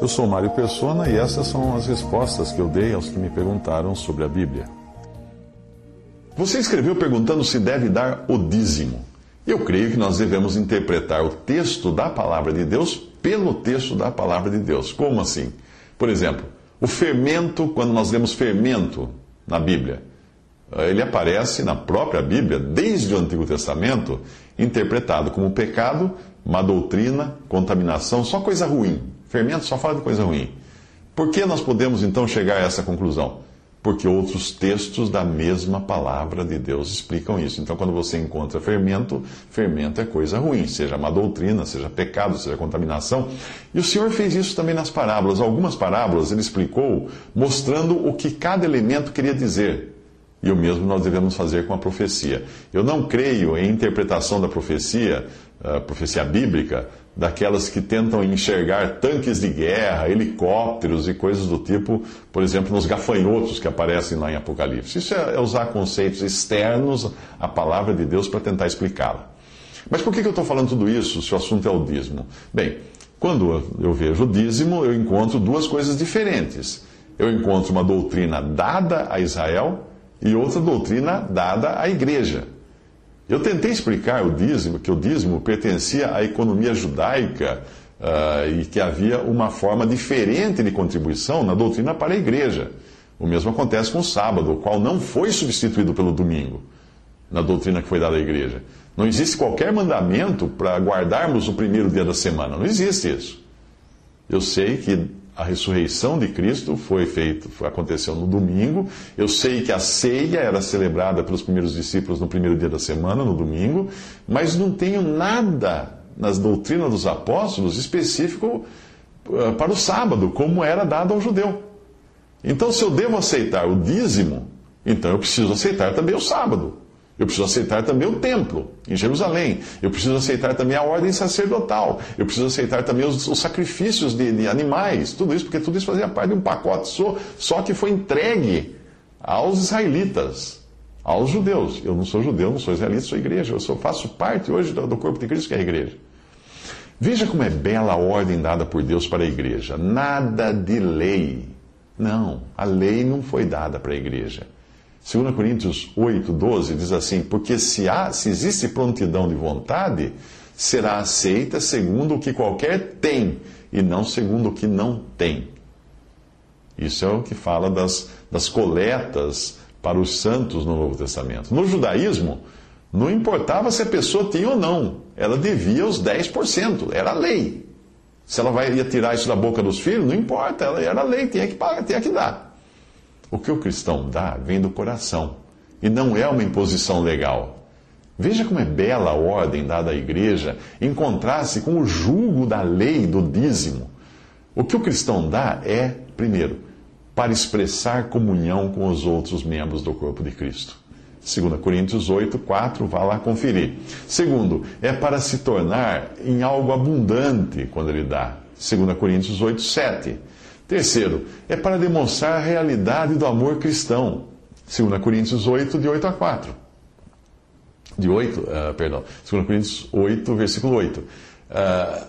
Eu sou Mário Persona e essas são as respostas que eu dei aos que me perguntaram sobre a Bíblia. Você escreveu perguntando se deve dar o dízimo. Eu creio que nós devemos interpretar o texto da palavra de Deus pelo texto da palavra de Deus. Como assim? Por exemplo, o fermento, quando nós lemos fermento na Bíblia, ele aparece na própria Bíblia, desde o Antigo Testamento, interpretado como pecado, má doutrina, contaminação, só coisa ruim. Fermento só fala de coisa ruim. Por que nós podemos então chegar a essa conclusão? Porque outros textos da mesma palavra de Deus explicam isso. Então, quando você encontra fermento, fermento é coisa ruim, seja má doutrina, seja pecado, seja contaminação. E o Senhor fez isso também nas parábolas. Algumas parábolas ele explicou mostrando o que cada elemento queria dizer. E o mesmo nós devemos fazer com a profecia. Eu não creio em interpretação da profecia, a profecia bíblica, daquelas que tentam enxergar tanques de guerra, helicópteros e coisas do tipo, por exemplo, nos gafanhotos que aparecem lá em Apocalipse. Isso é, é usar conceitos externos à palavra de Deus para tentar explicá-la. Mas por que eu estou falando tudo isso se o assunto é o dízimo? Bem, quando eu vejo o dízimo, eu encontro duas coisas diferentes. Eu encontro uma doutrina dada a Israel e outra doutrina dada à igreja. Eu tentei explicar o dízimo, que o dízimo pertencia à economia judaica uh, e que havia uma forma diferente de contribuição na doutrina para a igreja. O mesmo acontece com o sábado, o qual não foi substituído pelo domingo, na doutrina que foi dada à igreja. Não existe qualquer mandamento para guardarmos o primeiro dia da semana. Não existe isso. Eu sei que a ressurreição de Cristo foi feito, aconteceu no domingo. Eu sei que a ceia era celebrada pelos primeiros discípulos no primeiro dia da semana, no domingo, mas não tenho nada nas doutrinas dos apóstolos específico uh, para o sábado, como era dado ao judeu. Então, se eu devo aceitar o dízimo, então eu preciso aceitar também o sábado. Eu preciso aceitar também o templo em Jerusalém. Eu preciso aceitar também a ordem sacerdotal. Eu preciso aceitar também os, os sacrifícios de, de, animais. Tudo isso, porque tudo isso fazia parte de um pacote só, só que foi entregue aos israelitas, aos judeus. Eu não sou judeu, não sou israelita, sou igreja. Eu sou, faço parte hoje do, do corpo de Cristo, que é a igreja. Veja como é bela a ordem dada por Deus para a igreja. Nada de lei. Não, a lei não foi dada para a igreja. 2 Coríntios 8, 12 diz assim: Porque se, há, se existe prontidão de vontade, será aceita segundo o que qualquer tem, e não segundo o que não tem. Isso é o que fala das, das coletas para os santos no Novo Testamento. No judaísmo, não importava se a pessoa tinha ou não, ela devia os 10%, era lei. Se ela vai, ia tirar isso da boca dos filhos, não importa, ela era lei, tinha que pagar, tinha que dar. O que o cristão dá vem do coração e não é uma imposição legal. Veja como é bela a ordem dada à igreja em contraste com o julgo da lei do dízimo. O que o cristão dá é, primeiro, para expressar comunhão com os outros membros do corpo de Cristo. 2 Coríntios 8, 4, vá lá conferir. Segundo, é para se tornar em algo abundante quando ele dá. 2 Coríntios 8, 7. Terceiro, é para demonstrar a realidade do amor cristão. 2 Coríntios 8, de 8 a 4. De 8, uh, ah, perdão. 2 Coríntios 8, versículo 8. Uh, ah,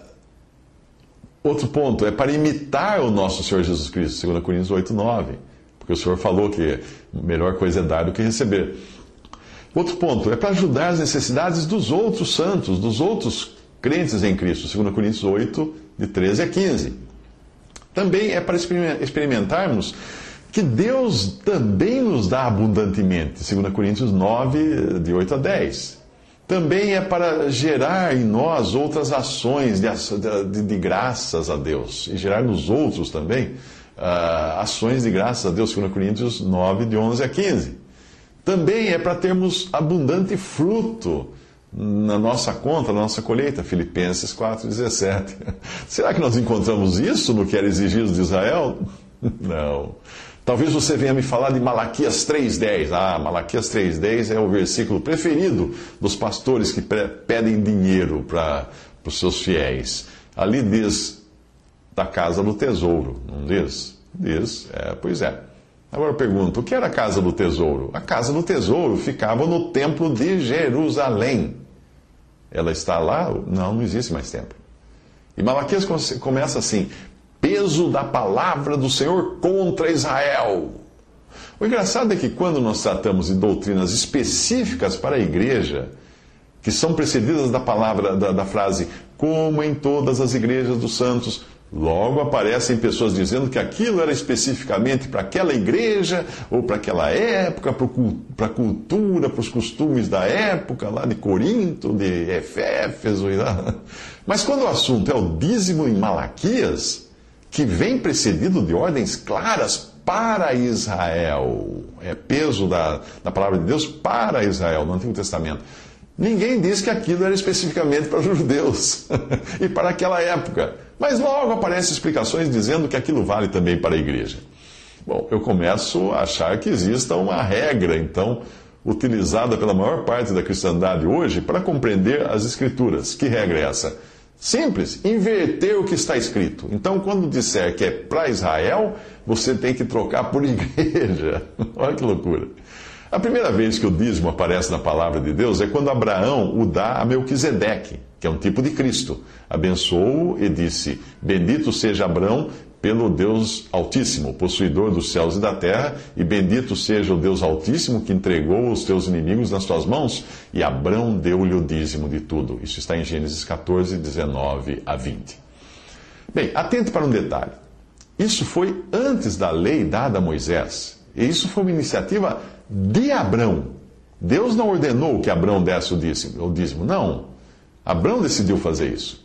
outro ponto, é para imitar o nosso Senhor Jesus Cristo. 2 Coríntios 8, 9. Porque o Senhor falou que melhor coisa é dar do que receber. Outro ponto, é para ajudar as necessidades dos outros santos, dos outros crentes em Cristo. 2 Coríntios 8, de 13 a 15. Também é para experimentarmos que Deus também nos dá abundantemente. 2 Coríntios 9, de 8 a 10. Também é para gerar em nós outras ações de, de, de graças a Deus. E gerar nos outros também uh, ações de graças a Deus. 2 Coríntios 9, de 11 a 15. Também é para termos abundante fruto na nossa conta, na nossa colheita. Filipenses 4,17. Será que nós encontramos isso no que era exigido de Israel? Não. Talvez você venha me falar de Malaquias 3,10. Ah, Malaquias 3,10 é o versículo preferido dos pastores que pedem dinheiro para os seus fiéis. Ali diz da casa do tesouro, não diz? Diz, é, pois é. Agora eu pergunto, o que era a casa do tesouro? A casa do tesouro ficava no templo de Jerusalém. Ela está lá? Não, não existe mais templo. E Malaquias começa assim: peso da palavra do Senhor contra Israel. O engraçado é que quando nós tratamos de doutrinas específicas para a igreja, que são precedidas da palavra, da, da frase, como em todas as igrejas dos santos, Logo aparecem pessoas dizendo que aquilo era especificamente para aquela igreja, ou para aquela época, para a cultura, para os costumes da época, lá de Corinto, de Eféfeso. Mas quando o assunto é o dízimo em Malaquias, que vem precedido de ordens claras para Israel, é peso da, da palavra de Deus para Israel no Antigo Testamento. Ninguém diz que aquilo era especificamente para os judeus e para aquela época. Mas logo aparecem explicações dizendo que aquilo vale também para a igreja. Bom, eu começo a achar que exista uma regra, então, utilizada pela maior parte da cristandade hoje para compreender as Escrituras. Que regra é essa? Simples, inverter o que está escrito. Então, quando disser que é para Israel, você tem que trocar por igreja. Olha que loucura. A primeira vez que o dízimo aparece na palavra de Deus é quando Abraão o dá a Melquisedeque, que é um tipo de Cristo. Abençoou-o e disse: Bendito seja Abraão pelo Deus Altíssimo, possuidor dos céus e da terra, e bendito seja o Deus Altíssimo que entregou os teus inimigos nas tuas mãos. E Abraão deu-lhe o dízimo de tudo. Isso está em Gênesis 14, 19 a 20. Bem, atente para um detalhe. Isso foi antes da lei dada a Moisés. E isso foi uma iniciativa de Abrão. Deus não ordenou que Abrão desse o dízimo, não. Abrão decidiu fazer isso.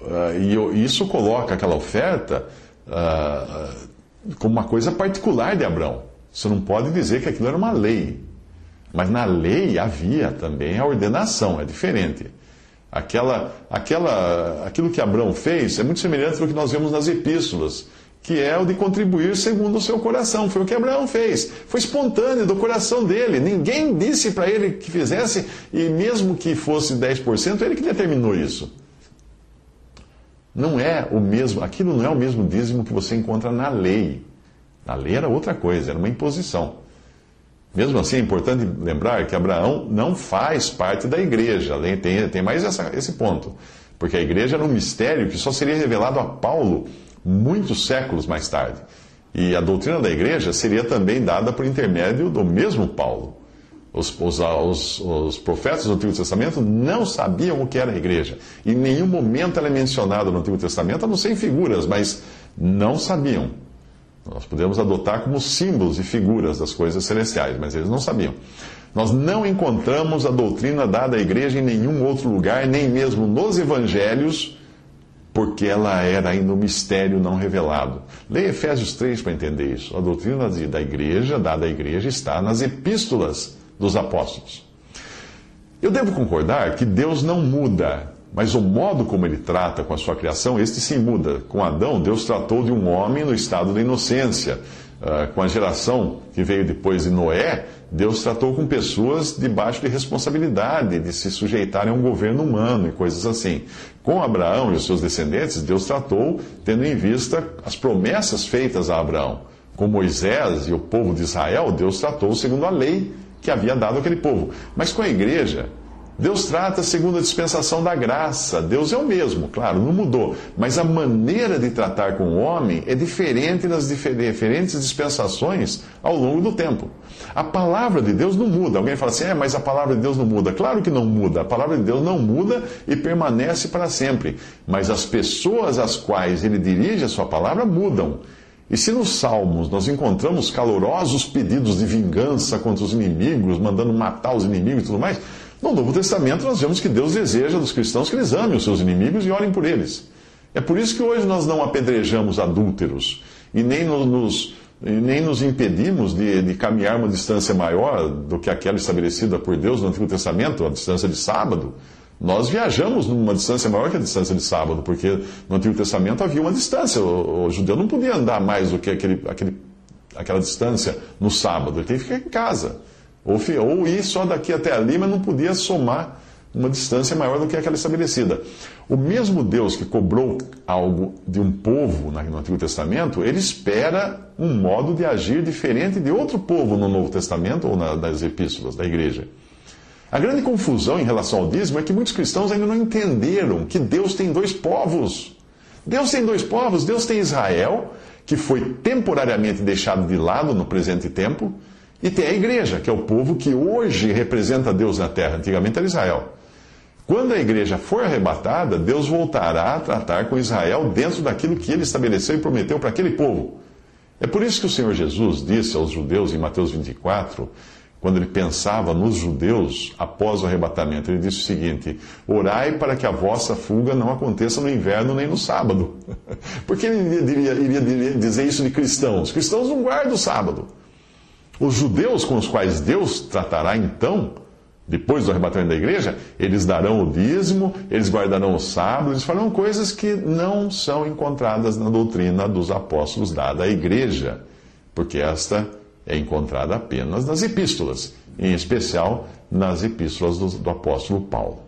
Uh, e isso coloca aquela oferta uh, como uma coisa particular de Abrão. Você não pode dizer que aquilo era uma lei. Mas na lei havia também a ordenação, é diferente. Aquela, aquela, aquilo que Abraão fez é muito semelhante ao que nós vemos nas epístolas que é o de contribuir segundo o seu coração. Foi o que Abraão fez. Foi espontâneo do coração dele. Ninguém disse para ele que fizesse, e mesmo que fosse 10%, ele que determinou isso. Não é o mesmo, aquilo não é o mesmo dízimo que você encontra na lei. Na lei era outra coisa, era uma imposição. Mesmo assim, é importante lembrar que Abraão não faz parte da igreja. Tem, tem mais essa, esse ponto. Porque a igreja era um mistério que só seria revelado a Paulo muitos séculos mais tarde. E a doutrina da igreja seria também dada por intermédio do mesmo Paulo. Os, os, os, os, profetas do Antigo Testamento não sabiam o que era a igreja. Em nenhum momento ela é mencionada no Antigo Testamento, a não ser em figuras, mas não sabiam. Nós podemos adotar como símbolos e figuras das coisas celestiais, mas eles não sabiam. Nós não encontramos a doutrina dada à igreja em nenhum outro lugar, nem mesmo nos evangelhos, porque ela era ainda um mistério não revelado. Leia Efésios 3 para entender isso. A doutrina da igreja, dada à igreja, está nas epístolas dos apóstolos. Eu devo concordar que Deus não muda, mas o modo como ele trata com a sua criação, este sim muda. Com Adão, Deus tratou de um homem no estado da inocência. Uh, com a geração que veio depois de Noé, Deus tratou com pessoas debaixo de responsabilidade, de se sujeitarem a um governo humano e coisas assim. Com Abraão e os seus descendentes, Deus tratou tendo em vista as promessas feitas a Abraão. Com Moisés e o povo de Israel, Deus tratou segundo a lei que havia dado àquele povo. Mas com a igreja, Deus trata segundo a dispensação da graça. Deus é o mesmo, claro, não mudou. Mas a maneira de tratar com o homem é diferente nas diferentes dispensações ao longo do tempo. A palavra de Deus não muda. Alguém fala assim, é, mas a palavra de Deus não muda. Claro que não muda. A palavra de Deus não muda e permanece para sempre. Mas as pessoas às quais ele dirige a sua palavra mudam. E se nos Salmos nós encontramos calorosos pedidos de vingança contra os inimigos, mandando matar os inimigos e tudo mais, no Novo Testamento, nós vemos que Deus deseja dos cristãos que eles amem os seus inimigos e orem por eles. É por isso que hoje nós não apedrejamos adúlteros e nem nos, nem nos impedimos de, de caminhar uma distância maior do que aquela estabelecida por Deus no Antigo Testamento, a distância de sábado. Nós viajamos numa distância maior que a distância de sábado, porque no Antigo Testamento havia uma distância. O, o judeu não podia andar mais do que aquele, aquele, aquela distância no sábado, ele teve que ficar em casa. Ou, ou ir só daqui até ali, mas não podia somar uma distância maior do que aquela estabelecida. O mesmo Deus que cobrou algo de um povo no Antigo Testamento, ele espera um modo de agir diferente de outro povo no Novo Testamento ou nas epístolas da igreja. A grande confusão em relação ao dízimo é que muitos cristãos ainda não entenderam que Deus tem dois povos. Deus tem dois povos. Deus tem Israel, que foi temporariamente deixado de lado no presente tempo, e tem a igreja, que é o povo que hoje representa Deus na terra. Antigamente era Israel. Quando a igreja for arrebatada, Deus voltará a tratar com Israel dentro daquilo que ele estabeleceu e prometeu para aquele povo. É por isso que o Senhor Jesus disse aos judeus em Mateus 24 quando ele pensava nos judeus após o arrebatamento, ele disse o seguinte: Orai para que a vossa fuga não aconteça no inverno nem no sábado. Porque ele iria, iria dizer isso de cristãos? Cristãos não guardam o sábado. Os judeus com os quais Deus tratará então, depois do arrebatamento da igreja, eles darão o dízimo, eles guardarão o sábado, eles farão coisas que não são encontradas na doutrina dos apóstolos dada à igreja, porque esta é encontrada apenas nas epístolas, em especial nas epístolas do, do apóstolo Paulo.